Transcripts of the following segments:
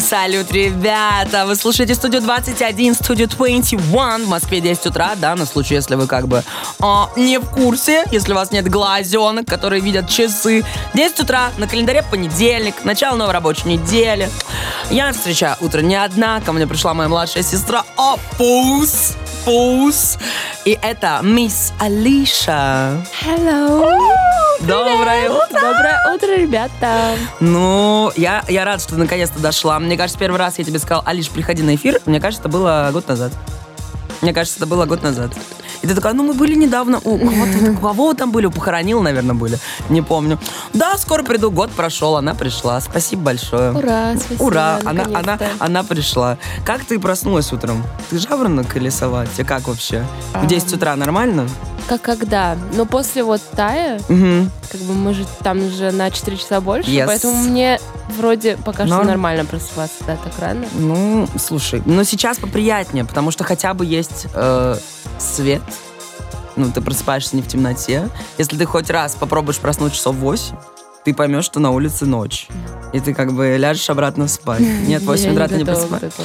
Салют, ребята! Вы слушаете студию 21, студию 21 в Москве 10 утра, да, на случай, если вы как бы а, не в курсе, если у вас нет глазенок, которые видят часы. 10 утра, на календаре понедельник, начало новой рабочей недели. Я встречаю утро не одна, ко мне пришла моя младшая сестра Опус. Пус. И это мисс Алиша. Hello. Доброе утро. Доброе утро, ребята. Ну, я, я рад, что ты наконец-то дошла. Мне кажется, первый раз я тебе сказал, Алиш, приходи на эфир. Мне кажется, это было год назад. Мне кажется, это было год назад. И ты такая, ну мы были недавно, у кого-то, у кого там были, у похоронил, наверное, были, не помню. Да, скоро приду, год прошел, она пришла, спасибо большое. Ура, спасибо. Ура, она, она, она пришла. Как ты проснулась утром? Ты жаворонок или сова? Тебе как вообще? В 10 утра нормально? Как когда? Но после вот тая, Угу. как бы мы же там же на 4 часа больше, Yes. поэтому мне вроде пока что Норм. нормально просыпаться, да, так рано. Ну, слушай, но сейчас поприятнее, потому что хотя бы есть э, свет. Ну, ты просыпаешься не в темноте. Если ты хоть раз попробуешь проснуть часов в 8, ты поймешь, что на улице ночь. И ты как бы ляжешь обратно спать. Нет, в 8 Я утра ты не просыпаешься.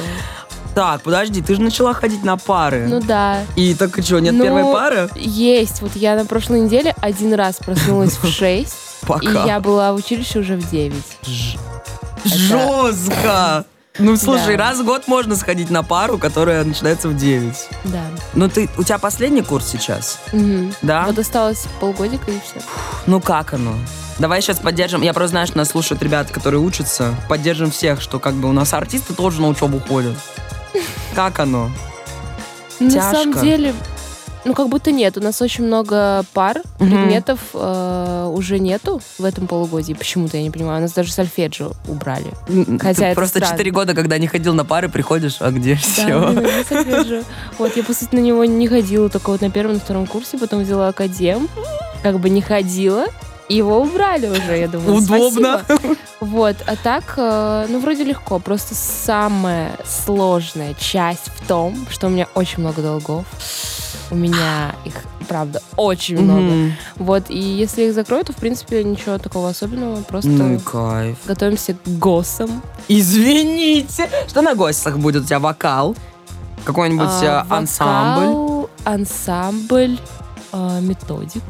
Так, подожди, ты же начала ходить на пары. Ну да. И так и что, нет Ну, первой пары? Есть. Вот я на прошлой неделе один раз проснулась в 6, и Пока. я была в училище уже в 9. Ж- Жестко! Ну, слушай, Да. раз в год можно сходить на пару, которая начинается в 9. Да. Ну, ты, у тебя последний курс сейчас, Мгм. да? Вот осталось полгодика и все. Ну как оно? Давай сейчас поддержим. Я просто знаю, что нас слушают ребята, которые учатся. Поддержим всех, что как бы у нас артисты тоже на учебу ходят. Как оно? На Тяжко. самом деле, ну как будто нет. У нас очень много пар, Мгм. предметов э, уже нету в этом полугодии. Почему-то я не понимаю. У нас даже сольфеджио убрали. Хотя Ты просто странно. 4 года, когда не ходил на пары, приходишь, а где Да, все? блин, я сольфеджио. Вот, я, по сути, на него не ходила только вот на первом, на втором курсе, потом взяла академ, как бы не ходила, его убрали уже, я думаю. Удобно. спасибо. Вот, а так, э, ну, вроде легко. Просто самая сложная часть в том, что у меня очень много долгов. У меня их, правда, очень много. Мгм. Вот, и если их закрою, то, в принципе, ничего такого особенного. Просто Ну и кайф. готовимся к ГОСам. Извините. Что на гостях будет? У тебя вокал? Какой-нибудь А, э, ансамбль? вокал, ансамбль, а, методик.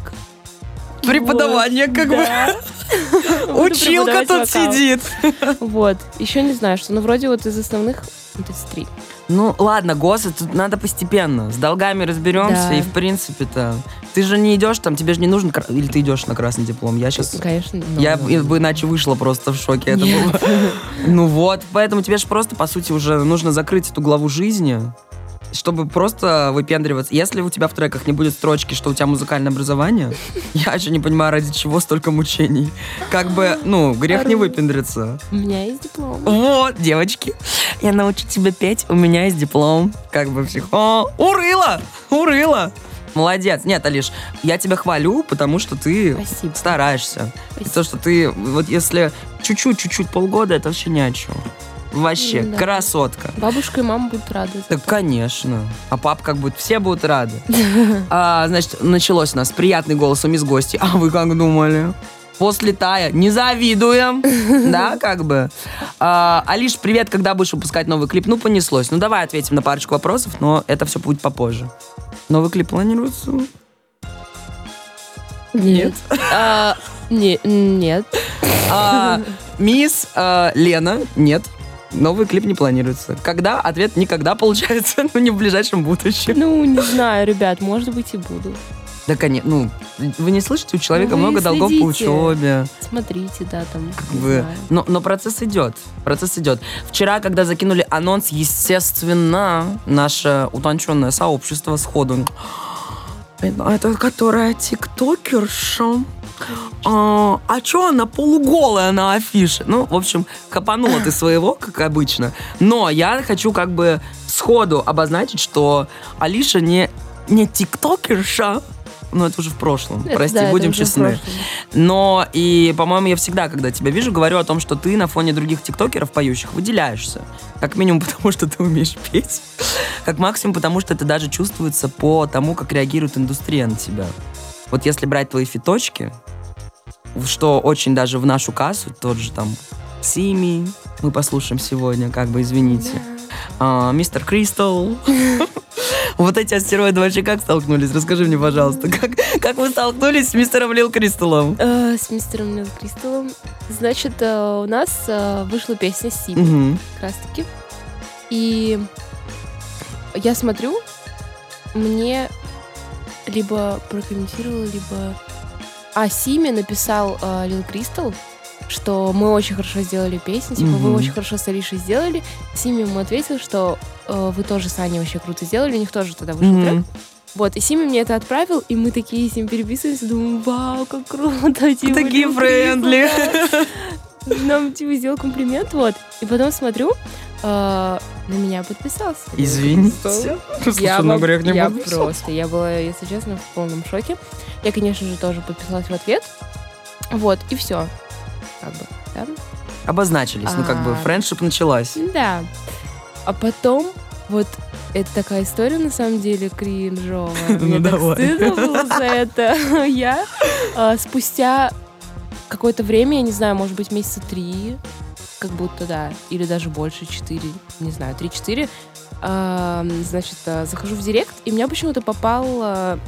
Преподавание как бы. Да. Буду Училка тут сидит. Вот. Еще не знаю, что, ну, вроде вот из основных вот эти три. Ну, ладно, ГОСы, тут надо постепенно. С долгами разберемся, Да. и в принципе-то... Ты же не идешь там, тебе же не нужен... Или ты идешь на красный диплом? Я сейчас... Конечно. Я б- бы иначе вышла просто в шоке. Это было. Ну вот, поэтому тебе же просто, по сути, уже нужно закрыть эту главу жизни, чтобы просто выпендриваться. Если у тебя в треках не будет строчки, что у тебя музыкальное образование, я еще не понимаю, ради чего столько мучений. Как бы, ну, грех не выпендриться. У меня есть диплом. Вот, девочки, я научу тебя петь, у меня есть диплом. Как бы всех. О, урыла! Урыла! Молодец. Нет, Алиш, я тебя хвалю, потому что ты Спасибо. стараешься. И Спасибо. то, что ты, вот если чуть-чуть, чуть-чуть, полгода, это вообще ни о чем. Вообще, да. красотка. Бабушка и мама будут рады. Так, конечно. А пап как будет? Все будут рады. А, значит, началось у нас приятный голос у мисс гости. А вы как думали? После тая. Не завидуем. Да, как бы. А, Алиш, привет, когда будешь выпускать новый клип? Ну, понеслось. Ну, давай ответим на парочку вопросов, но это все будет попозже. Новый клип планируется? Нет. А, не- Нет. А, мисс а, Лена, нет. Новый клип не планируется. Когда? Ответ никогда получается, но не в ближайшем будущем. Ну, не знаю, ребят, может быть и буду. Да, конечно. Ну, вы не слышите, у человека Ну, много долгов по следите. учебе. Смотрите, да, там. Вы- знаю. Но, но процесс идет. Процесс идет. Вчера, когда закинули анонс, естественно, наше утонченное сообщество сходу. Это, это которая тиктокерша. А, а чё она полуголая на афише? Ну, в общем, копанула ты своего, как обычно. Но я хочу как бы сходу обозначить, что Алиша не, не тиктокерша, но это уже в прошлом. Это Прости, да, будем честны. Но и, по-моему, я всегда, когда тебя вижу, говорю о том, что ты на фоне других тиктокеров поющих выделяешься. Как минимум потому, что ты умеешь петь. Как максимум потому, что это даже чувствуется по тому, как реагирует индустрия на тебя. Вот если брать твои фиточки, что очень даже в нашу кассу, тот же там Сими, мы послушаем сегодня, как бы, извините. А, Мистер Кристал. Вот эти астероиды вообще как столкнулись? Расскажи мне, пожалуйста, как, как вы столкнулись с мистером Лил Кристаллом? Э, С мистером Лил Кристаллом. Значит, э, у нас э, вышла песня Сиби, Мгм. как раз таки. И я смотрю, мне либо прокомментировала, либо... А, Seemee написал э, Lil Krystalll, что мы очень хорошо сделали песню, типа, вы Мгм. очень хорошо с Алишей сделали. Seemee ему ответил, что э, вы тоже с Аней вообще круто сделали, у них тоже тогда вышел трек. Мгм. Вот, и Seemee мне это отправил, и мы такие с ним переписываемся, думаем, вау, как круто, типа, Такие friendly. Нам, типа, сделал комплимент, вот. И потом смотрю, э, на меня подписался. Извините. Слушай, Я, на грех не я просто, я была, если честно, в полном шоке. Я, конечно же, тоже подписалась в ответ. Вот, и все. Как бы, да? Обозначились, ну как бы А. френдшип началась. Да. А потом, вот, это такая история, на самом деле, кринжовая. Мне Ну, так давай. стыдно было за это. Я а, спустя какое-то время, я не знаю, может быть, месяца три, как будто, да, или даже больше, четыре, не знаю, три-четыре, а, значит, а, захожу в директ, и у меня почему-то попал а,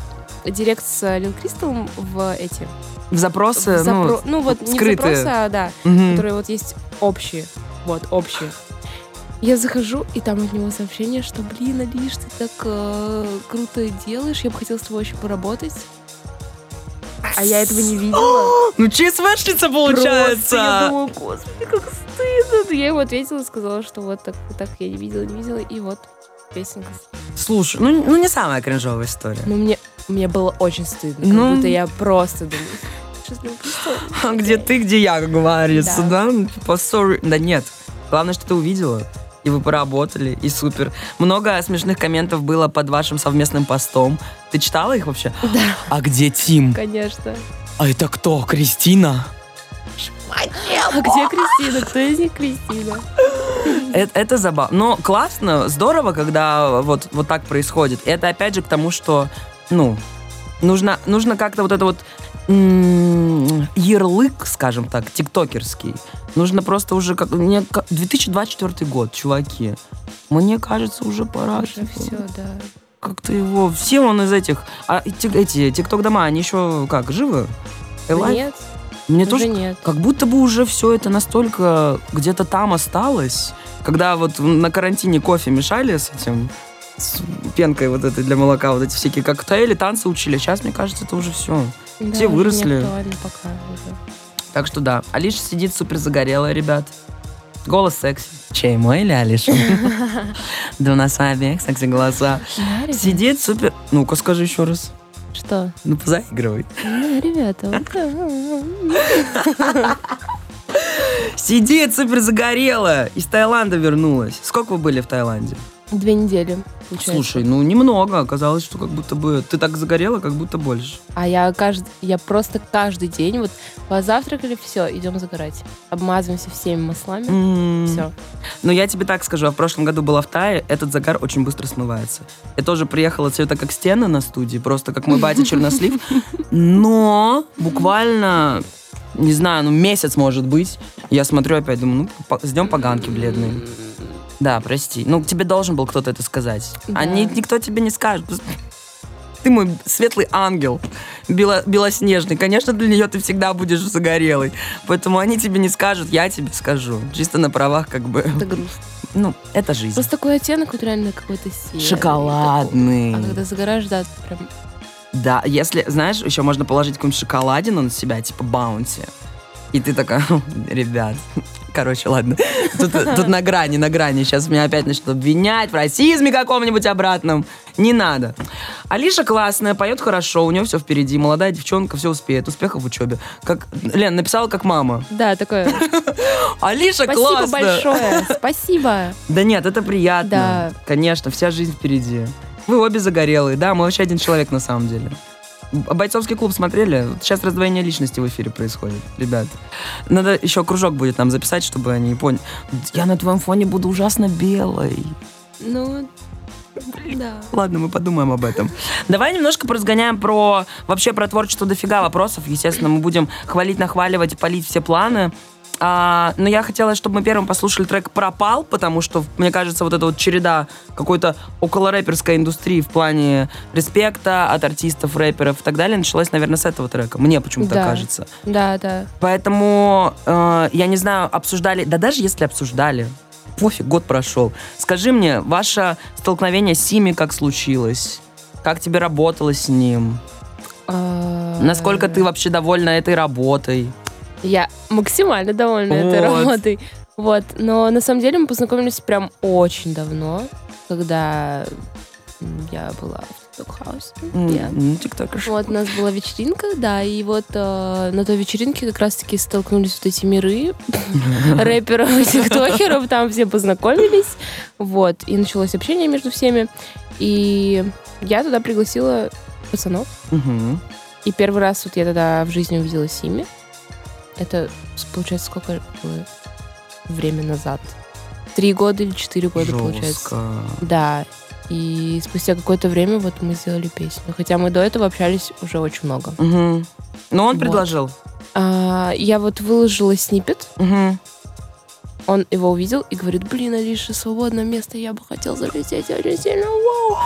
директ с Лил Кристалом в эти... В запросы, в запро- ну, ну, вот не в скрытые. запросы, а, да, мгм. которые вот есть общие. Вот, общие. Я захожу, и там от него сообщение, что, блин, Алиш, ты так э, круто делаешь, я бы хотела с тобой очень поработать. А я этого не видела. Ну, ЧСВшница Просто я получается. думаю, господи, как Но Я ему ответила, сказала, что вот так, вот так я не видела, не видела, и вот песенка. Слушай, ну, ну не самая кринжовая история. Но мне, мне было очень стыдно, как Ну. будто я просто думаю, сейчас мне просто- А где ты, где я, как говорится, Да. да? Ну, Типа, sorry. Да нет. Главное, что ты увидела. И вы поработали, и супер. Много смешных комментов было под вашим совместным постом. Ты читала их вообще? Да, А где Тим? конечно. А это кто? Кристина? А где Кристина? Кто из них Кристина? Это, это забавно. Но классно, здорово, когда вот, вот так происходит. И это опять же к тому, что, ну, нужно, нужно как-то вот это вот ярлык, скажем так, тиктокерский. Нужно просто уже как... Мне, ка- 2024 год, чуваки. Мне кажется, уже пора. Уже все, да. Как-то его... Все он из этих... А эти, тикток-дома, они еще как, живы? Alive? Нет, Мне уже тоже нет. как будто бы уже все это настолько где-то там осталось, когда вот на карантине кофе мешали с этим, с пенкой вот этой для молока, вот эти всякие коктейли, танцы учили. Сейчас, мне кажется, это уже все. Да, все выросли. Пока уже. Так что да, Алиша сидит супер загорелая, ребят. Голос секси. Чей, мой или Алиша? Да у нас с вами секси голоса. Сидит супер... Ну-ка, скажи еще раз. Что? Ну, позаигрывай. Да, ребята. Сидит супер загорелая. Из Таиланда вернулась. Сколько вы были в Таиланде? Две недели, получается. Слушай, ну немного. Оказалось, что как будто бы ты так загорела, как будто больше. А я каждый, я просто каждый день вот позавтракали, все, идем загорать. Обмазываемся всеми маслами. М. Все. Но я тебе так скажу, я в прошлом году была в Тае, этот загар очень быстро смывается. Я тоже приехала цвета как стены на студии, просто как мой батя чернослив. Но буквально, не знаю, ну месяц может быть, я смотрю опять, думаю, ну, по- ждем поганки бледные. Да, прости. Ну, тебе должен был кто-то это сказать. Да. А ни- никто тебе не скажет. Ты мой светлый ангел, бело- белоснежный. Конечно, для нее ты всегда будешь загорелый. Поэтому они тебе не скажут, я тебе скажу. Чисто на правах, как бы. Это грустно. Ну, это жизнь. Просто такой оттенок вот реально какой-то серый. Шоколадный. такой. А когда загораешь, да, прям... Да, если, знаешь, еще можно положить какую-нибудь шоколадину на себя, типа баунти. И ты такая, ребят, короче, ладно. Тут, тут на грани, на грани. Сейчас меня опять начнут обвинять в расизме каком-нибудь обратном. Не надо. Алиша классная, поет хорошо, у нее все впереди. Молодая девчонка, все успеет. Успехов в учебе. Как, Лен, написала как мама. Да, такое. Алиша Спасибо классная. большое. Спасибо. Да нет, это приятно. Да. Конечно, вся жизнь впереди. Вы обе загорелые. Да, мы вообще один человек на самом деле. Бойцовский клуб смотрели? Сейчас раздвоение личности в эфире происходит, ребят. Надо еще кружок будет нам записать, чтобы они поняли. Я на твоем фоне буду ужасно белой. Ну, да. Ладно, мы подумаем об этом. Давай немножко поразгоняем про вообще про творчество дофига вопросов. Естественно, мы будем хвалить, нахваливать, полить все планы. А, но я хотела, чтобы мы первым послушали трек «Пропал», потому что, мне кажется, вот эта вот череда какой-то около рэперской индустрии в плане респекта от артистов, рэперов и так далее началась, наверное, с этого трека. Мне почему-то Да. кажется. Да, да. Поэтому, э, я не знаю, обсуждали, да даже если обсуждали, пофиг, год прошел. Скажи мне, ваше столкновение с Сими как случилось? Как тебе работалось с ним? А, Насколько ты вообще довольна этой работой? Я максимально довольна этой Вот. работой. Вот. Но на самом деле мы познакомились прям очень давно, когда я была в TikTok-хаусе. Ну, тиктокерша. Вот у нас была вечеринка, да, и вот э, на той вечеринке как раз-таки столкнулись вот эти миры рэперов и тиктокеров, там все познакомились, вот, и началось общение между всеми, и я туда пригласила пацанов, и первый раз вот я тогда в жизни увидела Сими, это, получается, сколько было время назад? Три года или четыре года, получается. Жестко. Да. И спустя какое-то время вот мы сделали песню. Хотя мы до этого общались уже очень много. Мгм. Но он Вот. предложил. А, я вот выложила снипет, Мгм. Он его увидел и говорит, блин, Алиша, свободное место, я бы хотел залететь очень сильно. Вау.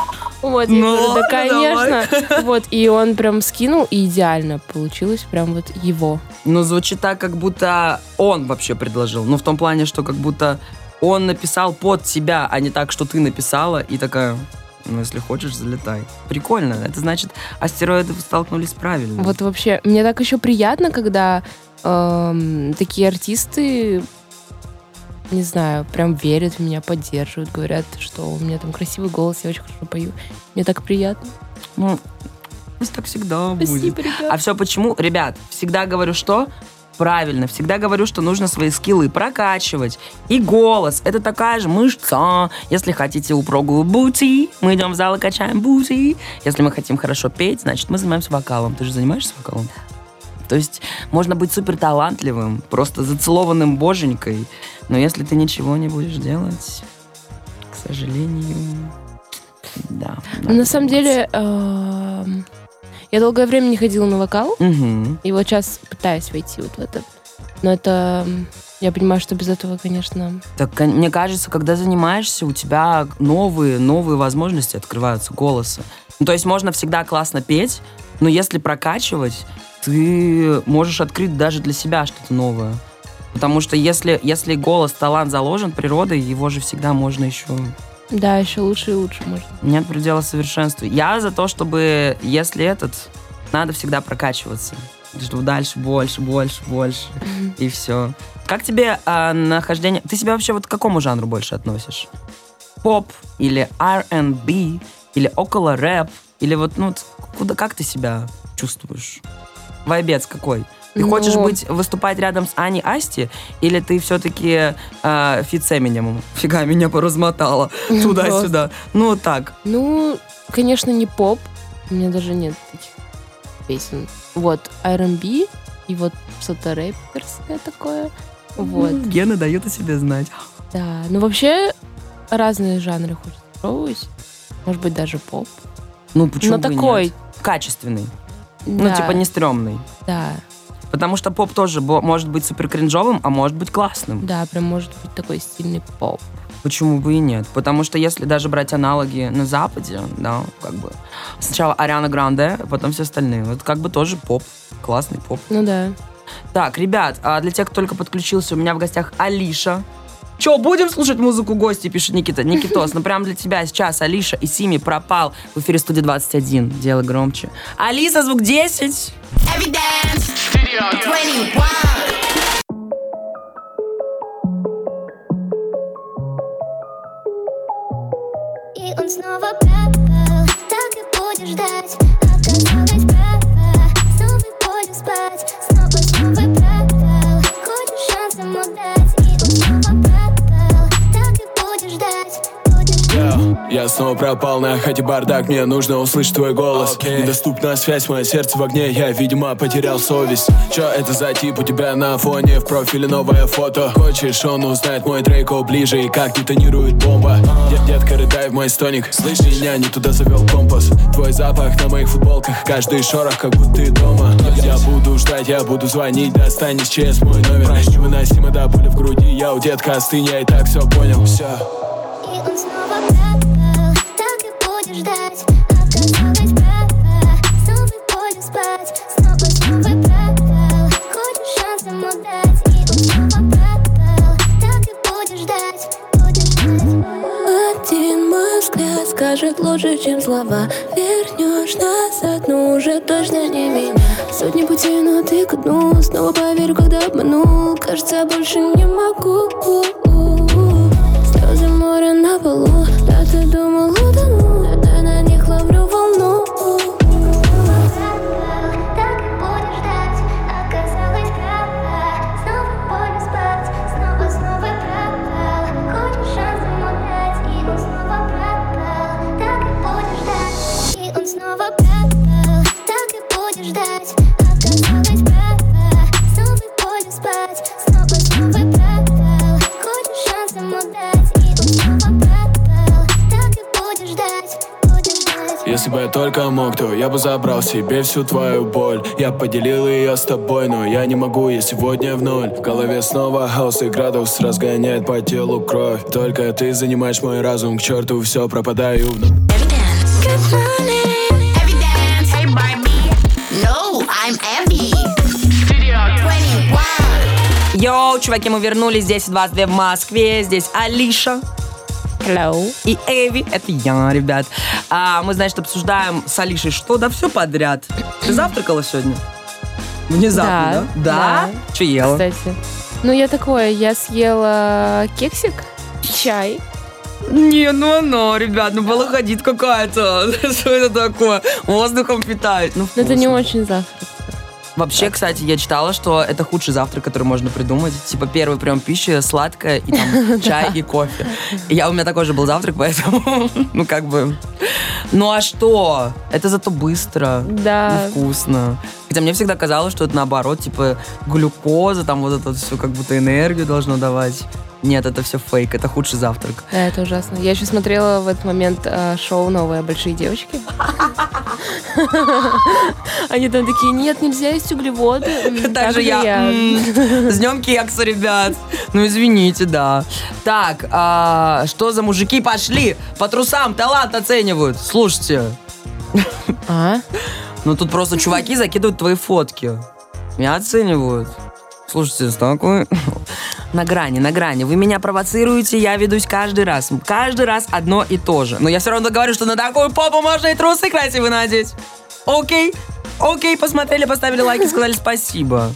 Вот, я Ну говорю, да, конечно. Вот, и он прям скинул, и идеально получилось, прям вот его. Ну, звучит так, как будто он вообще предложил. Ну, в том плане, что как будто он написал под тебя, а не так, что ты написала, и такая, ну, если хочешь, залетай. Прикольно. Это значит, астероиды столкнулись правильно. Вот вообще, мне так еще приятно, когда эм, такие артисты, не знаю, прям верят в меня, поддерживают, говорят, что у меня там красивый голос, я очень хорошо пою. Мне так приятно. Ну, пусть так всегда будет. Спасибо, ребят. А все почему? Ребят, всегда говорю, что правильно. Всегда говорю, что нужно свои скиллы прокачивать. И голос. Это такая же мышца. Если хотите упругую бути, мы идем в зал и качаем бути. Если мы хотим хорошо петь, значит, мы занимаемся вокалом. Ты же занимаешься вокалом? То есть можно быть супер талантливым, просто зацелованным боженькой. Но если ты ничего не будешь делать, к сожалению, да. Ну, на самом деле, эм, я долгое время не ходила на вокал, Угу. и вот сейчас пытаюсь войти вот в это. Но это... Я понимаю, что без этого, конечно... Так, мне кажется, когда занимаешься, у тебя новые, новые возможности открываются голоса. Ну, то есть можно всегда классно петь, но если прокачивать, ты можешь открыть даже для себя что-то новое. Потому что если, если голос, талант заложен природой, его же всегда можно еще... Да, еще лучше и лучше можно. Нет предела совершенству. Я за то, чтобы, если этот, надо всегда прокачиваться. Чтобы дальше, больше, больше, больше. И все. Как тебе а, нахождение... Ты себя вообще вот к какому жанру больше относишь? Поп или R&B или около рэп? Или вот, ну, куда, как ты себя чувствуешь? Вайбец какой? Ты Ну- хочешь быть, выступать рядом с Аней Асти? Или ты все-таки э, feat с Эминемом? Фига, меня поразмотала туда-сюда. Ну, так. Ну, конечно, не поп. У меня даже нет таких песен. Вот, R&B и вот что-то рэперское такое. Вот, Гена дает о себе знать. да. Ну, вообще, разные жанры хочется пробовать. Может быть, даже поп. Ну, почему Но бы и такой, нет? Качественный. Ну, да, типа не стрёмный. Да, Потому что поп тоже может быть супер кринжовым, а может быть классным. да, прям может быть такой стильный поп. Почему бы и нет? Потому что если даже брать аналоги на Западе, да, как бы сначала Ариана Гранде, а потом все остальные. Вот как бы тоже поп. Классный поп. Ну да. Так, ребят, а для тех, кто только подключился, у меня в гостях Алиша. Че, будем слушать музыку гости, пишет Никита. Никитос, ну прям для тебя сейчас Алиша и Сими пропал в эфире студии 21. Дело громче. Алиса, звук 10. Every dance. 21. И он снова я снова пропал на хате бардак Мне нужно услышать твой голос. Недоступна связь, мое сердце в огне Я, видимо, потерял совесть. Чё это за тип у тебя на фоне? В профиле новое фото. Хочешь, он узнает мой Дрейко ближе И как детонирует бомба? Дет, Детка, рыдай в мой стоник. Слышь, меня не туда завел компас. Твой запах на моих футболках. Каждый шорох, как будто ты дома. Я буду ждать, я буду звонить Достань из ЧС мой номер. Невыносимо до боли в груди Я у детка остынь, я и так все понял. Все И он снова лучше, чем слова. Вернешь назад, но уже точно не меня. Сотни путей, но ты к дну Снова поверю, когда обманул. Кажется, больше не могу. Слезы море на полу. Да ты думал, утону Если бы я только мог, то я бы забрал себе всю твою боль Я поделил ее с тобой, но я не могу, я сегодня в ноль В голове снова хаос и градус разгоняет по телу кровь Только ты занимаешь мой разум, к черту все, пропадаю вновь Every dance, hey Barbie. No, I'm Evie. Studio 21. Йоу, чуваки, мы вернулись. Здесь 22 в Москве. Здесь Алиша Hello. и Эви. Это я, ребят. А, мы, значит, обсуждаем с Алишей что? Да все подряд. Ты завтракала сегодня? Внезапно, да? Да, да. Че ела? Кстати. Ну, я такое, я съела кексик, чай. Не, ну оно, ребят, ну балаходит какая-то. Что это такое? Воздухом питает. Ну, это не очень завтрак. Вообще, кстати, я читала, что это худший завтрак, который можно придумать. Типа первый прием пищи, сладкое, и там чай и кофе. Я, у меня такой же был завтрак, поэтому, ну как бы... Ну а что? Это зато быстро. Да. вкусно. Хотя мне всегда казалось, что это наоборот, типа глюкоза, там вот это все как будто энергию должно давать. Нет, это все фейк, это худший завтрак. Да, это ужасно. Я еще смотрела в этот момент э, шоу «Новые большие девочки». Они там такие, нет, нельзя есть углеводы. Так же я. С днем кекса, ребят. Ну, извините, да. Так, а, что за мужики пошли? По трусам талант оценивают. Слушайте, А? ну тут просто чуваки закидывают твои фотки. Меня оценивают. Слушайте, такой... На грани, на грани. Вы меня провоцируете, я ведусь каждый раз. Каждый раз одно и то же. Но я все равно говорю, что на такую попу можно и трусы красивые надеть. Окей, окей, посмотрели, поставили лайки, сказали спасибо.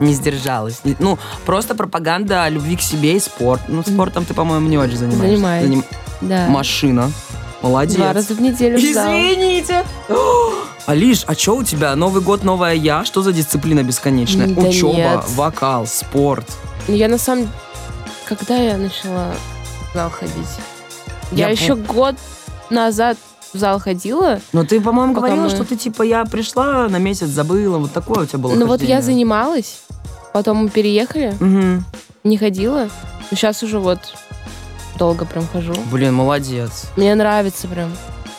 Не сдержалась. Ну, просто пропаганда любви к себе и спорт. Ну, спортом ты, по-моему, не очень занимаешься. Занимаюсь. Заним- Да. Машина. Молодец. Два раза в неделю в зал. Алиш, а что у тебя? Новый год, новая я? Что за дисциплина бесконечная? Да Учеба, нет. вокал, спорт. Ну, Я на самом... Когда я начала в зал ходить? Я Я, пом- еще год назад в зал ходила. Но ты, по-моему, говорила, мы- что ты типа я пришла на месяц, забыла. Вот такое у тебя было Ну вот я занималась, потом мы переехали, Мгм. не ходила. Сейчас уже вот долго прям хожу. Блин, молодец. Мне нравится прям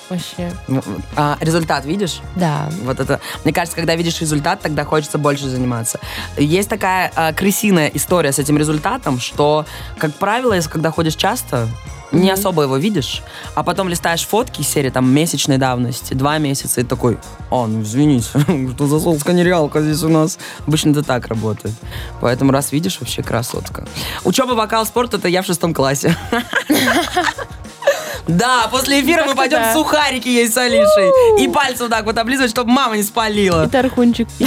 вообще. Ну, А результат видишь? Да. Вот это, мне кажется, когда видишь результат, тогда хочется больше заниматься. Есть такая а, крысиная история с этим результатом, что, как правило, если когда ходишь часто, не Мгм. особо его видишь, а потом листаешь фотки из серии там месячной давности, два месяца, и такой, а, ну извините, что за солнце нереалка здесь у нас. Обычно это так работает. Поэтому раз видишь, вообще красотка. Учеба, вокал, спорт, это я в шестом классе. Да, после эфира мы пойдем да. сухарики есть с Алишей. И пальцы вот так вот облизывать, чтобы мама не спалила. И тархунчик.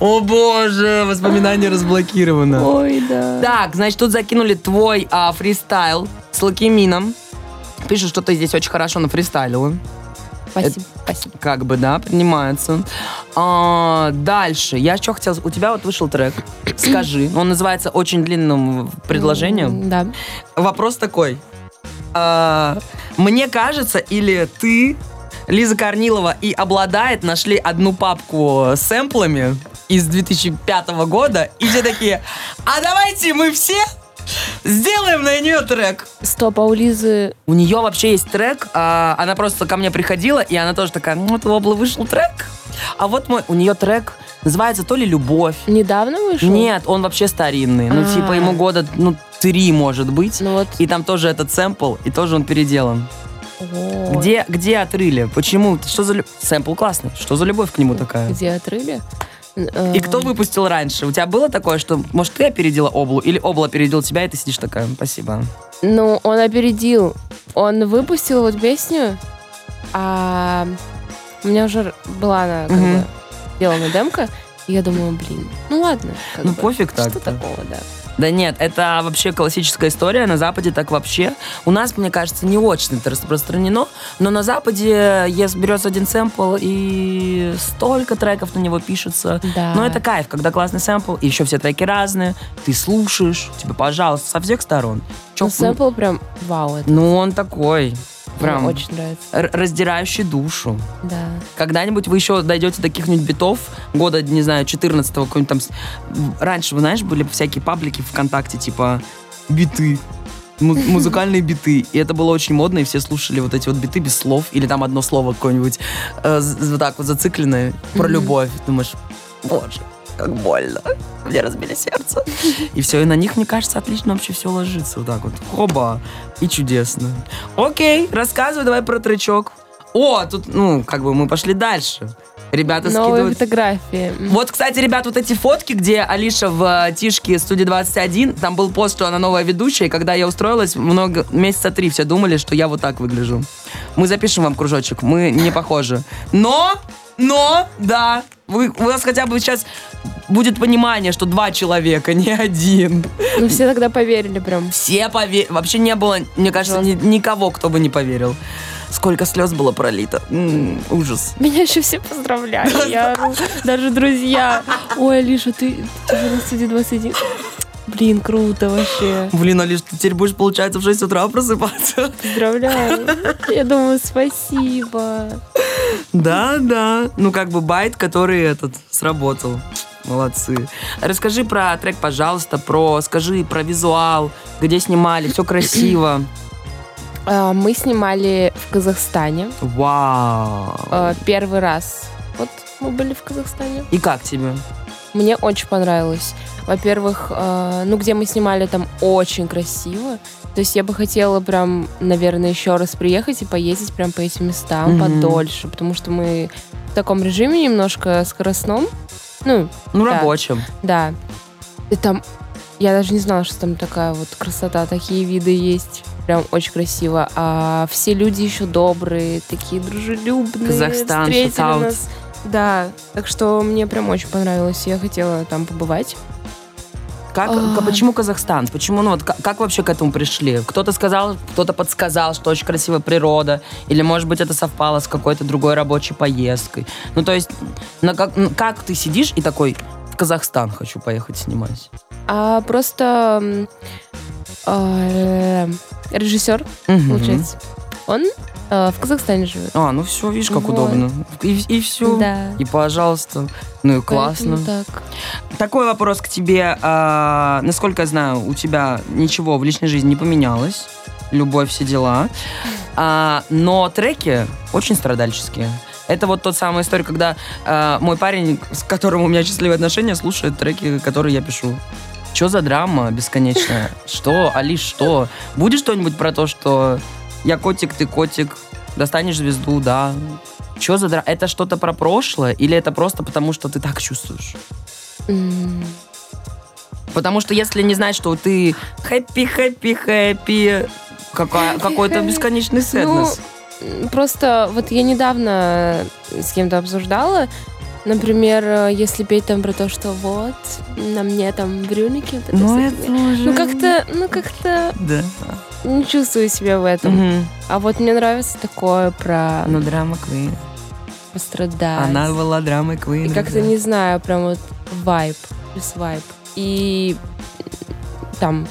О боже, воспоминание разблокировано. Ой, да. Так, значит, тут закинули твой а, фристайл с лакимином. Пишут, что ты здесь очень хорошо нафристайлила. Спасибо, спасибо. Как бы, да, принимается. А, дальше. Я что хотела... У тебя вот вышел трек. Скажи. Он называется очень длинным предложением. Да. Вопрос такой. а, мне кажется, или ты, Лиза Корнилова, и обладает, нашли одну папку с сэмплами из 2005 года, и все такие, а давайте мы все сделаем на нее трек. Стоп, а у Лизы... У нее вообще есть трек, а, она просто ко мне приходила, и она тоже такая, ну, вот у Облы вышел трек, а вот мой, у нее трек называется то ли «Любовь». Недавно вышел? Нет, он вообще старинный. Ну, А. типа, ему года, ну, три, может быть. Ну вот... И там тоже этот сэмпл, и тоже он переделан. Ой. Где, где отрыли? Почему? Что за... лю- Сэмпл классный. Что за любовь к нему такая? Где отрыли? И кто выпустил раньше? У тебя было такое, что, может, ты опередила Облу, или Обла опередил тебя, и ты сидишь такая, спасибо. Ну, он опередил. Он выпустил вот песню, а у меня уже была она как Мгм. бы сделана демка, и я думаю, блин, ну ладно. Ну, бы, пофиг Что так-то. такого, да. Да нет, это вообще классическая история. На Западе так вообще. У нас, мне кажется, не очень это распространено. Но на Западе если берется один сэмпл, и столько треков на него пишется. Да. Но это кайф, когда классный сэмпл, и еще все треки разные. Ты слушаешь, тебе, пожалуйста, со всех сторон. Чё, Ну, сэмпл прям вау, это ну, он такой, прям мне очень нравится. раздирающий душу. Да. Когда-нибудь вы еще дойдете до каких-нибудь битов года, не знаю, 14-го, какой-нибудь там... Раньше, вы знаешь, были всякие паблики ВКонтакте, типа биты, му- музыкальные биты. И это было очень модно, и все слушали вот эти вот биты без слов, или там одно слово какое-нибудь э, вот так вот зацикленное про любовь. Думаешь, боже, как больно. Мне разбили сердце. И все, и на них, мне кажется, отлично вообще все ложится. Вот так вот. Хоба. И чудесно. Окей, рассказывай давай про тречок. О, тут, ну, как бы мы пошли дальше. Ребята Новые скидывают... фотографии. Вот, кстати, ребят, вот эти фотки, где Алиша в э, Тишке студии 21, там был пост, что она новая ведущая, и когда я устроилась, много, месяца три все думали, что я вот так выгляжу. Мы запишем вам кружочек, мы не похожи. Но, но, да, вы, у вас хотя бы сейчас будет понимание, что два человека, не один. Ну, все тогда поверили прям. Все поверили. Вообще не было, мне кажется, ни- никого, кто бы не поверил. Сколько слез было пролито. М, ужас. Меня еще все поздравляли. Я ору. даже друзья. Ой, Алиша, ты, ты же на студии 21. Блин, круто вообще. Блин, Алиш, ты теперь будешь, получается, в 6 утра просыпаться. Поздравляю. Я думаю, спасибо. Да, да. Ну, как бы байт, который этот сработал. Молодцы. Расскажи про трек, пожалуйста, про, скажи про визуал, где снимали, все красиво. А, Мы снимали в Казахстане Вау. а, первый раз. Вот мы были в Казахстане. И как тебе? Мне очень понравилось. Во-первых, э, ну, где мы снимали, там очень красиво. То есть я бы хотела прям, наверное, еще раз приехать и поездить прям по этим местам Мгм. подольше, потому что мы в таком режиме немножко скоростном. Ну, Ну, Да. рабочим. да. И там, я даже не знала, что там такая вот красота, такие виды есть. Прям очень красиво. А все люди еще добрые, такие дружелюбные. Казахстан, встретили out. нас. Да, так что мне прям очень понравилось. Я хотела там побывать. Как, А. почему Казахстан? Почему, ну вот, как, как вообще к этому пришли? Кто-то сказал, кто-то подсказал, что очень красивая природа, или, может быть, это совпало с какой-то другой рабочей поездкой. Ну, то есть, на как, ну, как ты сидишь и такой, в Казахстан хочу поехать снимать? А просто м, э, режиссер, Мгм. получается, он э, в Казахстане живет. А, ну все, видишь, как Вот. удобно. И, и все. Да. И, пожалуйста. Ну и классно. Поэтому так. Такой вопрос к тебе. а, насколько я знаю, у тебя ничего в личной жизни не поменялось. Любовь, все дела. А, но треки очень страдальческие. Это вот тот самая история, когда а, мой парень, с которым у меня счастливые отношения, слушает треки, которые я пишу. Что за драма бесконечная? Что, Алиш, что? Будет что-нибудь про то, что я котик, ты котик, достанешь звезду, да? Что за драма? Это что-то про прошлое или это просто потому, что ты так чувствуешь? Потому что если не знать, что ты хэппи, хэппи, хэппи, какая- какой-то бесконечный сэднес. м, Просто вот я недавно с кем-то обсуждала, например, э, если петь там про то, что вот, на мне там брюники, Ну, это уже... ну как-то, ну как-то Да. Не чувствую себя в этом. Мгм. А вот мне нравится такое про Ну, драма Квин. пострадать. Она была драмой Квин. И как-то не знаю, прям вот вайб, плюс вайб. И там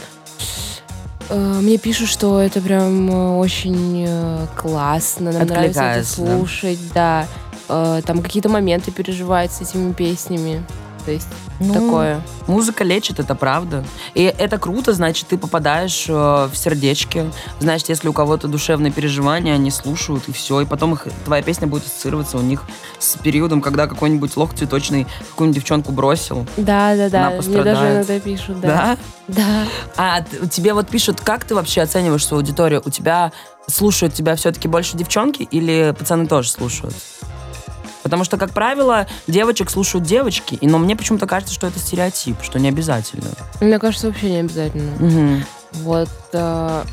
Э, Мне пишут, что это прям э, очень э, классно, нам нравится это да? слушать, да. Э, Там какие-то моменты переживают с этими песнями. То есть Ну, такое. Музыка лечит, это правда. И это круто, значит, ты попадаешь э, в сердечки. Значит, если у кого-то душевные переживания, они слушают, и все. И потом их, твоя песня будет ассоциироваться у них с периодом, когда какой-нибудь лох цветочный какую-нибудь девчонку бросил. Да, да, да. Она Мне даже пострадает. иногда пишут, да. Да. А т- тебе вот пишут, как ты вообще оцениваешь свою аудиторию? У тебя слушают тебя все-таки больше девчонки или пацаны тоже слушают? Потому что, как правило, девочек слушают девочки, и, но мне почему-то кажется, что это стереотип, что не обязательно. Мне кажется, вообще не обязательно. Мгм. Вот. э,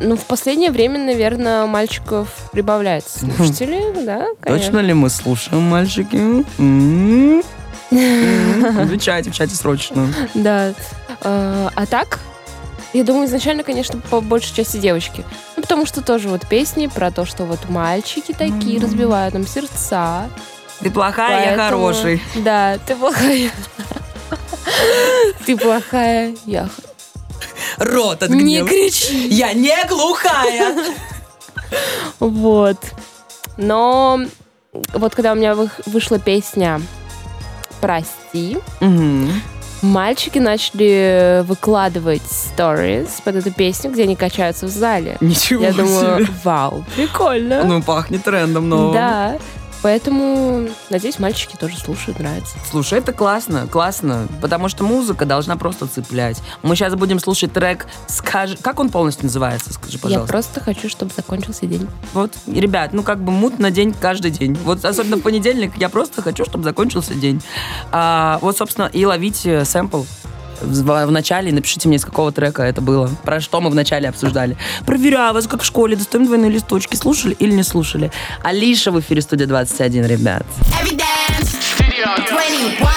Ну, в последнее время, наверное, мальчиков прибавляется слушателей, да, конечно. Точно ли мы слушаем, мальчики? М? М? Отвечайте в чате срочно. Да. Э, А так, я думаю, изначально, конечно, по большей части девочки. Потому что тоже вот песни про то, что вот мальчики такие разбивают нам сердца. Ты плохая, я Поэтому- хороший. Да, ты плохая. Ты плохая, я... Рот от Не кричи. Я не глухая. Вот. Но вот когда у меня вы- вышла песня «Прости». Мальчики начали выкладывать stories под эту песню, где они качаются в зале. Ничего Я думаю, себе. вау, прикольно. Ну, пахнет трендом новым. Да. Поэтому, надеюсь, мальчики тоже слушают, нравится. Слушай, это классно, классно, потому что музыка должна просто цеплять. Мы сейчас будем слушать трек «Скажи...» Как он полностью называется, скажи, Я пожалуйста. просто хочу, чтобы закончился день. Вот, ребят, ну как бы мут на день каждый день. Вот особенно в понедельник я просто хочу, чтобы закончился день. А, вот, собственно, и ловите сэмпл в, начале и напишите мне, из какого трека это было. Про что мы в начале обсуждали. Проверяю вас, как в школе, достаем двойные листочки. Слушали или не слушали? Алиша в эфире студия 21, ребят. Every dance. Studio 21.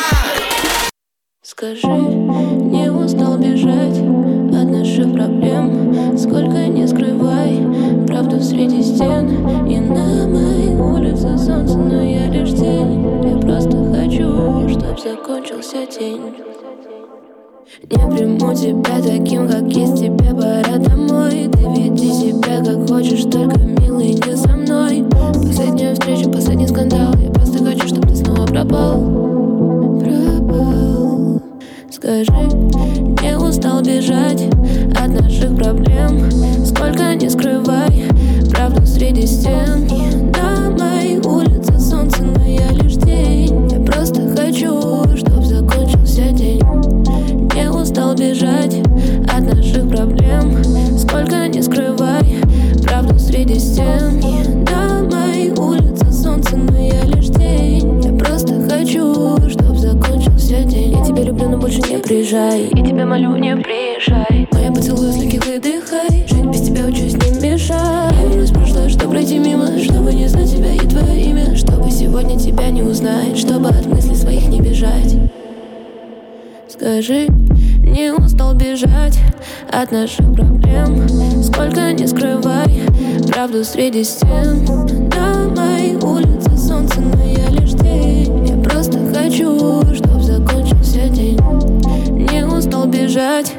Скажи, не устал бежать от наших проблем Сколько не скрывай правду среди стен И на моей улице солнце, но я лишь тень Я просто хочу, чтоб закончился день Не приму тебя таким, как есть, тебе пора домой Ты веди себя как хочешь, только милый На моей улице солнце, я лишь тень. Я просто хочу, чтоб закончился день. Не устал бежать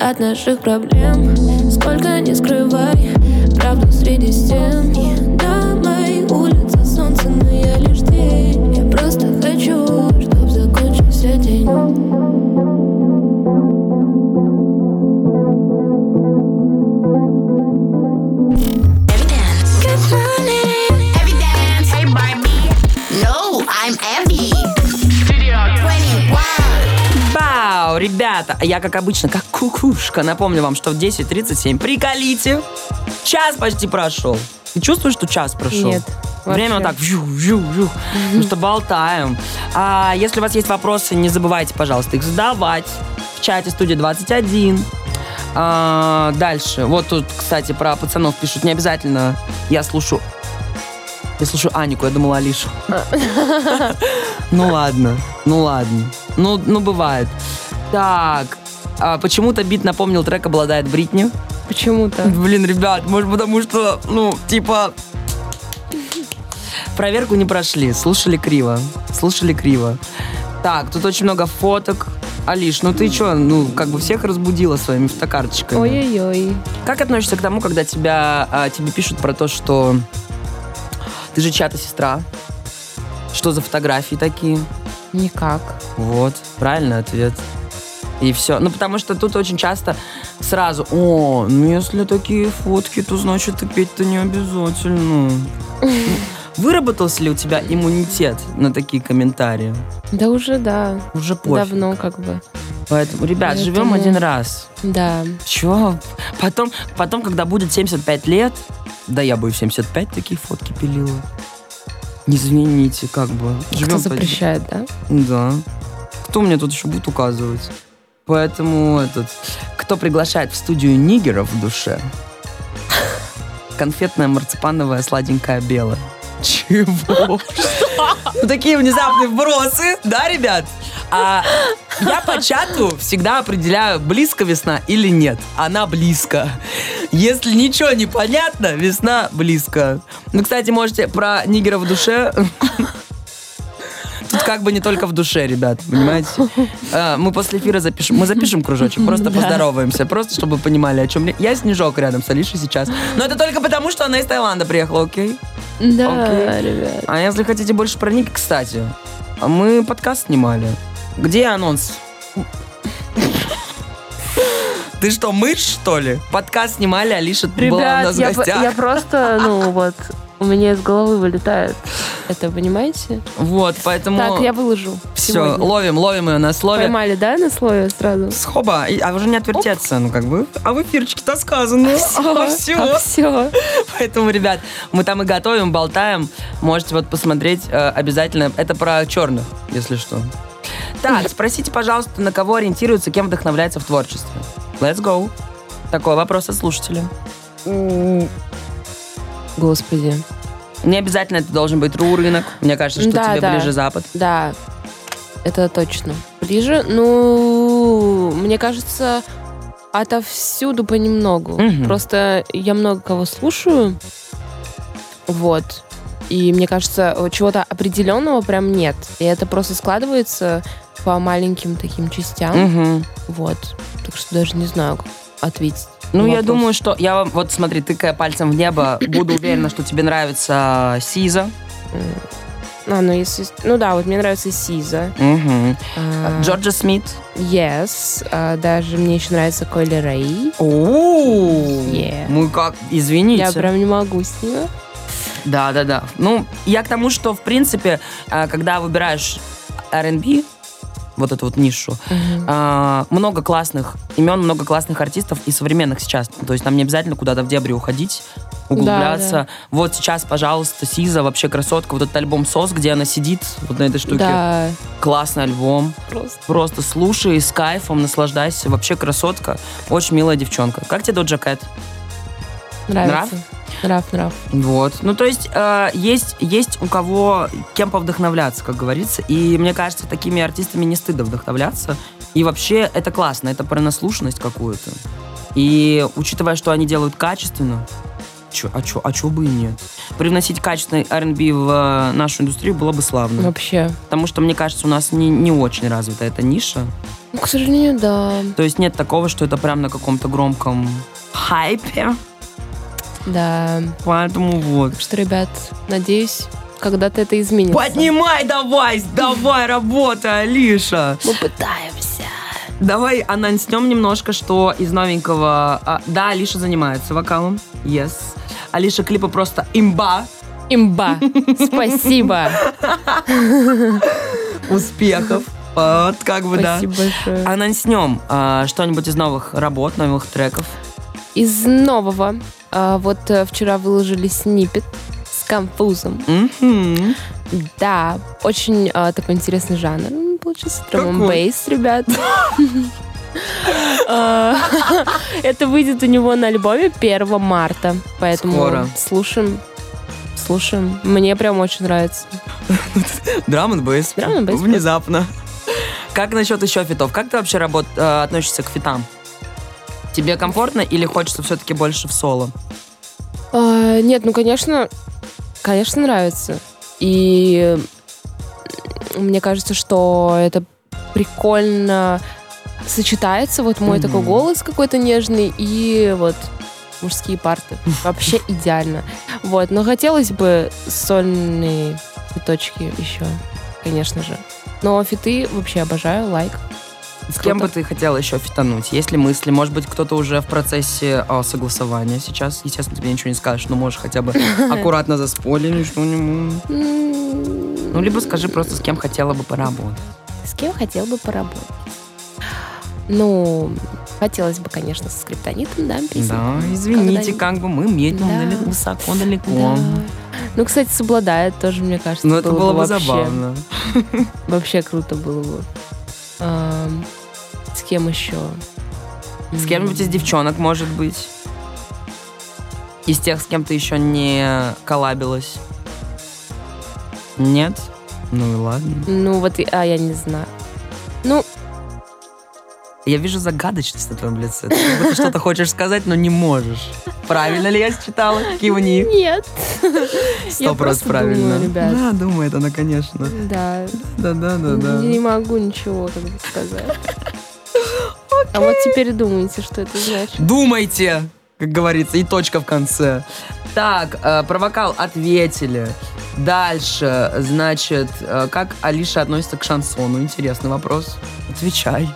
от наших проблем. Сколько не скрывай правду среди стен. На моей улице солнце, но я лишь тень. Я просто хочу, чтоб закончился день ребята, а я, как обычно, как кукушка, напомню вам, что в 10.37 приколите. Час почти прошел. Ты чувствуешь, что час прошел? Нет, Время вот вообще. так, вжух, вжух, вжух. Ну что, болтаем. А если у вас есть вопросы, не забывайте, пожалуйста, их задавать в чате студии 21. А, дальше. Вот тут, кстати, про пацанов пишут. Не обязательно я слушаю... Я слушаю Анику, я думала Алишу. Ну ладно, ну ладно. Ну, ну бывает. Так, а почему-то бит напомнил трек «Обладает Бритни». Почему-то. Блин, ребят, может потому что, ну, типа... Проверку не прошли, слушали криво, слушали криво. Так, тут очень много фоток, Алиш, ну ты что, ну как бы всех разбудила своими фотокарточками. Ой-ой-ой. Как относишься к тому, когда тебя, а, тебе пишут про то, что ты же чья-то сестра? Что за фотографии такие? Никак. Вот, правильный ответ. И все. Ну, потому что тут очень часто сразу, о, ну если такие фотки, то значит и петь-то не обязательно. Выработался ли у тебя иммунитет на такие комментарии? Да уже да. Уже пофиг. Давно как бы. Поэтому, ребят, Поэтому- живем один раз. Да. Чё? Потом, потом, когда будет 75 лет, да я бы и в 75 такие фотки пилила. Не извините, как бы. Кто Живем запрещает, да? Да. Кто мне тут еще будет указывать? Поэтому этот, кто приглашает в студию нигеров в душе? Конфетная марципановая сладенькая белая. Чего? Ну, Такие внезапные вбросы, да, ребят? А я по чату всегда определяю, близко весна или нет. Она близко. Если ничего не понятно, весна близко. Ну, кстати, можете про нигеров в душе Тут как бы не только в душе, ребят, понимаете? А, Мы после эфира запишем, мы запишем кружочек, просто поздороваемся, просто чтобы понимали, о чем... Я Снежок рядом с Алишей сейчас. Но это только потому, что она из Таиланда приехала, окей? Да, Окей. ребят. А если хотите больше про Ник, кстати, мы подкаст снимали. Где анонс? Ты что, мышь, что ли? Подкаст снимали, Алиша была у Ребят, нас в я, гостях. я просто, ну вот, у меня из головы вылетает. Это понимаете? Вот, поэтому... Так, я выложу. Все, сегодня. ловим, ловим ее на слове. Поймали, да, на слове сразу? Схоба, а уже не отвертеться, ну как бы. А в эфирчике-то сказано. А, все. А все. Поэтому, ребят, мы там и готовим, болтаем. Можете вот посмотреть э, обязательно. Это про черных, если что. Так, спросите, пожалуйста, на кого ориентируется, кем вдохновляется в творчестве. Let's go. Такой вопрос от слушателя. Господи. Не обязательно это должен быть РУ рынок. Мне кажется, что Да, тебе да. ближе Запад. Да, это точно. Ближе, ну, мне кажется, отовсюду понемногу. Мгм. Просто я много кого слушаю, вот. И мне кажется, чего-то определенного прям нет. И это просто складывается по маленьким таким частям. Мгм. Вот. Так что даже не знаю, как ответить. Ну, на я вопрос. думаю, что я вот смотри, тыкая пальцем в небо, буду уверена, что тебе нравится Сиза. А, ну, если... Ну да, вот мне нравится Сиза. Мгм. А, Джорджа Смит. Yes. А, даже мне еще нравится Койли Рэй. О, Yeah. мы как, извините. Я прям не могу с ними. Да, да, да. Ну, я к тому, что, в принципе, а, когда выбираешь R&B, вот эту вот нишу, а, много классных имен, много классных артистов и современных сейчас. То есть нам не обязательно куда-то в дебри уходить, углубляться. Да, Вот сейчас, пожалуйста, Сиза, вообще красотка, вот этот альбом «Сос», где она сидит вот на этой штуке. Да, Классный альбом. просто. Просто слушай с кайфом, наслаждайся. Вообще красотка. Очень милая девчонка. Как тебе Доджа Кэт? Нравится. Нрав, нрав. Вот. Ну, то есть, э, есть, есть у кого кем повдохновляться, как говорится. И мне кажется, такими артистами не стыдно вдохновляться. И вообще это классно, это про наслушанность какую-то. И учитывая, что они делают качественно, чё, а чё, а чё бы и нет? Привносить качественный R&B в э, нашу индустрию было бы славно. Вообще. Потому что, мне кажется, у нас не, не очень развита эта ниша. Ну, к сожалению, да. То есть нет такого, что это прям на каком-то громком хайпе. Да. Поэтому вот. Что, ребят, надеюсь, когда-то это изменится. Поднимай давай, давай, работай, Алиша. Мы пытаемся. Давай анонснем немножко, что из новенького... а, да, Алиша занимается вокалом. Yes. Алиша клипы просто имба. Имба. Спасибо. Успехов. Вот, как бы, да. Спасибо большое. Анонснем а, что-нибудь из новых работ, новых треков. Из нового. А, вот э, вчера выложили снипет с конфузом. Мгм. Да, очень а, такой интересный жанр. Получился драм Какой? бейс, ребят. А, Это выйдет у него на альбоме 1 марта. Поэтому Скоро. слушаем. Слушаем. Мне прям очень нравится. Драм бейс. Драм бейс. Внезапно. Как насчет еще фитов? Как ты вообще работ, э, относишься к фитам? Тебе комфортно или хочется все-таки больше в соло? А, Нет, ну, конечно, конечно, нравится. И мне кажется, что это прикольно сочетается вот мой такой Мгм. голос какой-то нежный и вот мужские парты. Вообще идеально. Вот, но хотелось бы сольные цветочки еще, конечно же. Но фиты вообще обожаю, лайк. С кем бы ты хотела еще фитануть? Есть ли мысли? Может быть, кто-то уже в процессе а, согласования сейчас? Естественно, тебе ничего не скажешь, но можешь хотя бы аккуратно заспойлерить что-нибудь. Ну, либо скажи просто, с кем хотела бы поработать. С кем хотел бы поработать? Ну, хотелось бы, конечно, со скриптонитом, да, песенку. Да, извините, как бы мы метим Да. далеко- высоко, далеко. Да. Ну, кстати, соблюдает тоже, мне кажется. Ну, это было бы вообще- забавно. Вообще круто было бы. Ам, с кем еще? С кем-нибудь из девчонок, может быть. Из тех, с кем ты еще не коллабилась. Нет? Ну и ладно. Ну, вот, и- а я не знаю. Ну, Я вижу загадочность на твоем лице. Ты как будто что-то хочешь сказать, но не можешь. Правильно ли я считала? Кивни. нет. Сто просто правильно. думаю, ребят. Да, думает она, конечно. Да, Да, да, да, да. не могу ничего как бы сказать. А вот теперь думайте, что это значит. Думайте, как говорится, и точка в конце. Так, э, про вокал ответили. Дальше, значит, э, как Алиша относится к шансону? Интересный вопрос. Отвечай.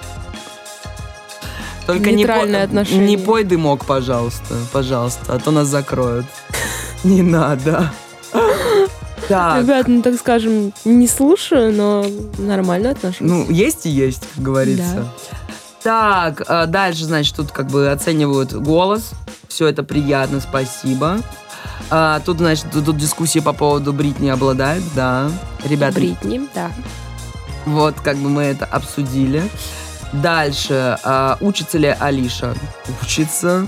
Только не, по- отношение. не пой дымок, пожалуйста, пожалуйста, а то нас закроют. Не надо. Так, Ребят, ну так скажем, не слушаю, но нормально отношусь. ну, есть и есть, как говорится. Так, э, дальше, значит, тут как бы оценивают голос. Все это приятно, спасибо. А, тут, значит, тут, дискуссии по поводу Бритни обладает, да. Ребята, Бритни, да. вот как бы мы это обсудили. Дальше, а, учится ли Алиша? Учится.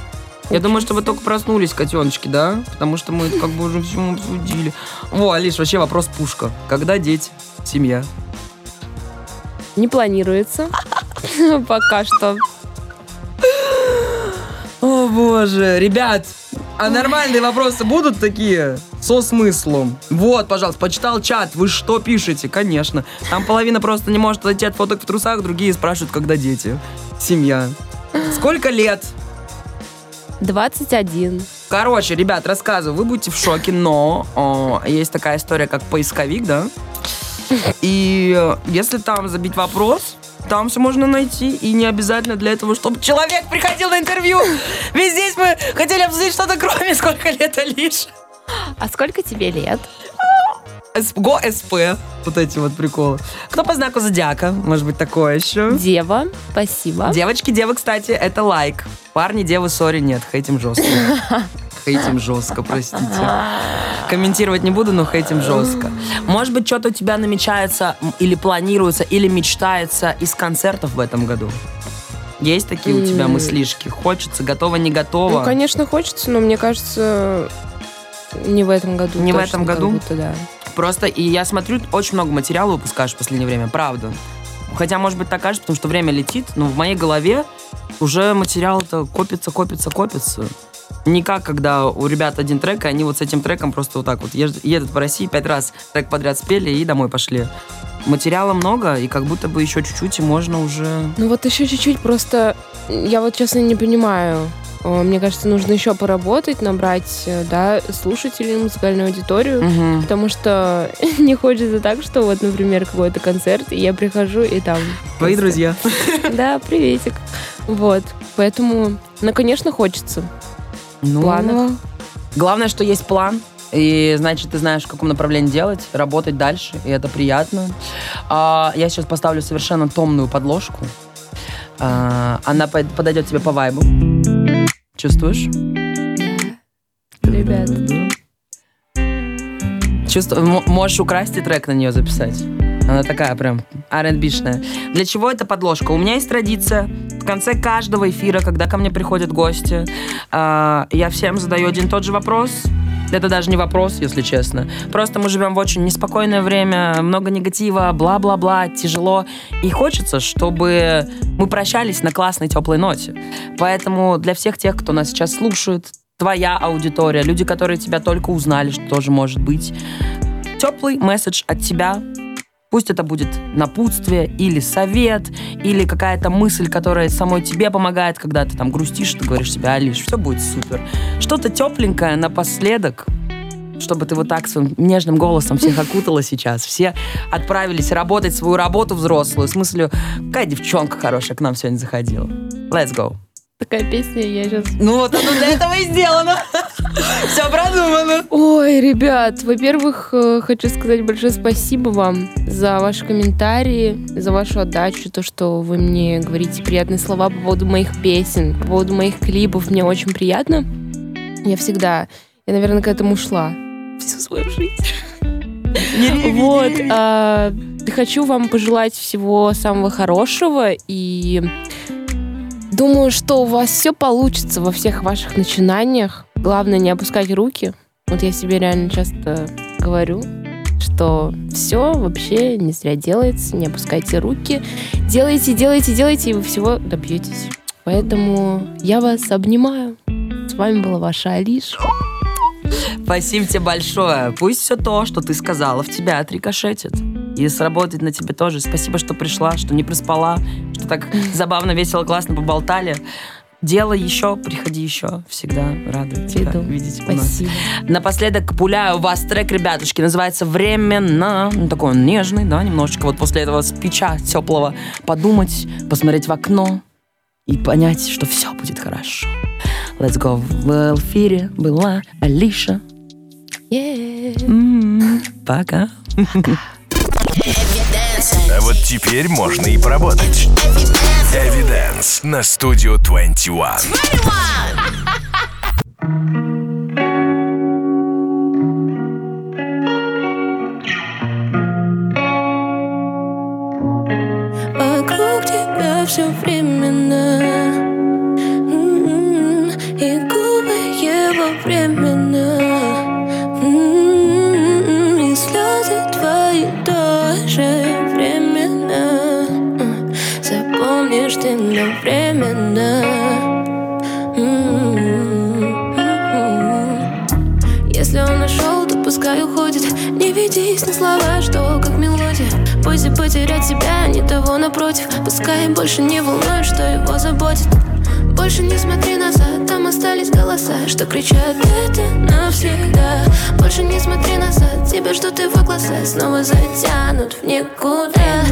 Я думаю, что вы только проснулись, котеночки, да? Потому что мы как бы уже все обсудили. О, Алиш, вообще вопрос пушка. Когда дети? Семья? Не планируется. Пока что. О боже, ребят, а нормальные вопросы будут такие? Со смыслом. Вот, пожалуйста, почитал чат, вы что пишете? Конечно. Там половина просто не может отойти от фоток в трусах, другие спрашивают, когда дети. Семья. Сколько лет? 21. Короче, ребят, рассказываю, вы будете в шоке, но о, есть такая история, как поисковик, да? И если там забить вопрос, там все можно найти, и не обязательно для этого, чтобы человек приходил на интервью. Ведь здесь мы хотели обсудить что-то, кроме сколько лет Алиш. А сколько тебе лет? Го СП. Вот эти вот приколы. Кто по знаку зодиака? Может быть, такое еще? Дева. Спасибо. Девочки, девы, кстати, это лайк. Парни, девы, сори, нет. Хейтим жестко. Хейтим жестко, простите. Комментировать не буду, но хейтим жестко. Может быть, что-то у тебя намечается или планируется, или мечтается из концертов в этом году? Есть такие у тебя мыслишки? Хочется, готово, не готово? Ну, конечно, хочется, но мне кажется, не в этом году. Не в этом году? да. Просто, и я смотрю, очень много материала выпускаешь в последнее время, правда. Хотя, может быть, так кажется, потому что время летит, но в моей голове уже материал-то копится, копится, копится. Не как, когда у ребят один трек, и они вот с этим треком просто вот так вот едут по России, пять раз трек подряд спели и домой пошли. Материала много, и как будто бы еще чуть-чуть, и можно уже... Ну вот еще чуть-чуть просто, я вот честно не понимаю. О, Мне кажется, нужно еще поработать, набрать, э, да, слушателей, музыкальную аудиторию. Мгм. Потому что не хочется так, что вот, например, какой-то концерт, и я прихожу, и там... Твои просто- друзья. Да, приветик. Вот. Поэтому, ну, конечно, хочется. Ну, планах. Главное, что есть план. И значит, ты знаешь, в каком направлении делать, работать дальше, и это приятно. А, я сейчас поставлю совершенно томную подложку. А, она под- подойдет тебе по вайбу. Чувствуешь? Ребят. Чувств... м- Можешь украсть и трек на нее записать. Она такая прям R&B-шная. Для чего эта подложка? У меня есть традиция. В конце каждого эфира, когда ко мне приходят гости, а, я всем задаю один тот же вопрос. Это даже не вопрос, если честно. Просто мы живем в очень неспокойное время, много негатива, бла-бла-бла, тяжело. И хочется, чтобы мы прощались на классной теплой ноте. Поэтому для всех тех, кто нас сейчас слушает, твоя аудитория, люди, которые тебя только узнали, что тоже может быть, теплый месседж от тебя Пусть это будет напутствие или совет, или какая-то мысль, которая самой тебе помогает, когда ты там грустишь, ты говоришь себе, Алиш, все будет супер. Что-то тепленькое напоследок, чтобы ты вот так своим нежным голосом всех окутала сейчас. Все отправились работать свою работу взрослую. В смысле, какая девчонка хорошая к нам сегодня заходила. Let's go. Такая песня, я сейчас... Ну вот оно для этого и сделано. Все продумано. Ой, ребят, во-первых, э, хочу сказать большое спасибо вам за ваши комментарии, за вашу отдачу, то, что вы мне говорите приятные слова по поводу моих песен, по поводу моих клипов. Мне очень приятно. Я всегда, я, наверное, к этому шла всю свою жизнь. Вот. а, Хочу вам пожелать всего самого хорошего и думаю, что у вас все получится во всех ваших начинаниях. Главное не опускать руки. Вот я себе реально часто говорю, что все вообще не зря делается, не опускайте руки. Делайте, делайте, делайте, и вы всего добьетесь. Поэтому я вас обнимаю. С вами была ваша Алиша. Спасибо тебе большое. Пусть все то, что ты сказала, в тебя отрикошетит. И сработает на тебе тоже. Спасибо, что пришла, что не проспала, что так забавно, весело, классно поболтали. Делай еще, приходи еще. Всегда рада тебя Приду. видеть у нас. Спасибо. Напоследок пуляю вас трек, ребятушки, называется «Временно». Ну, такой он нежный, да, немножечко. Вот после этого спича теплого подумать, посмотреть в окно и понять, что все будет хорошо. Let's go. В эфире была Алиша. Yeah. М, Пока. А вот теперь можно и поработать. Эвиденс на студию 21. Вокруг тебя все временно И потерять себя, не того напротив. Пускай больше не волнует, что его заботит. Больше не смотри назад, там остались голоса Что кричат. Это навсегда. Больше не смотри назад, тебя ждут его глаза Снова затянут в никуда